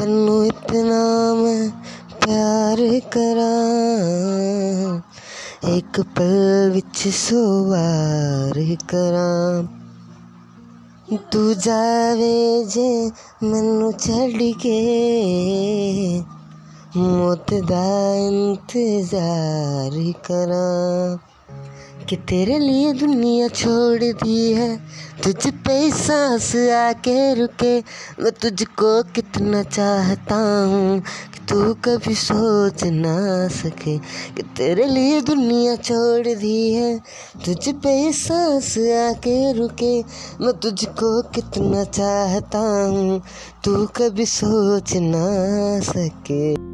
ਤੈਨੂੰ ਇਤਨਾ ਮੈਂ ਪਿਆਰ ਕਰਾਂ। ਇੱਕ ਪਲ ਵਿੱਚ ਸੋਵਾਰ ਕਰਾਂ। ਤੂੰ ਜਾਵੇ ਜੇ ਮੈਨੂੰ ਛੱਡ ਕੇ ਮੌਤ ਦਾ ਇੰਤਜ਼ਾਰ ਕਰਾਂ। कि तेरे लिए दुनिया छोड़ दी है। तुझ पे सांस आके रुके। मैं तुझको कितना चाहता हूँ कि तू कभी सोच ना सके। कि तेरे लिए दुनिया छोड़ दी है। तुझ पे सांस आके रुके। मैं तुझको कितना चाहता हूँ। तू कभी सोच ना सके।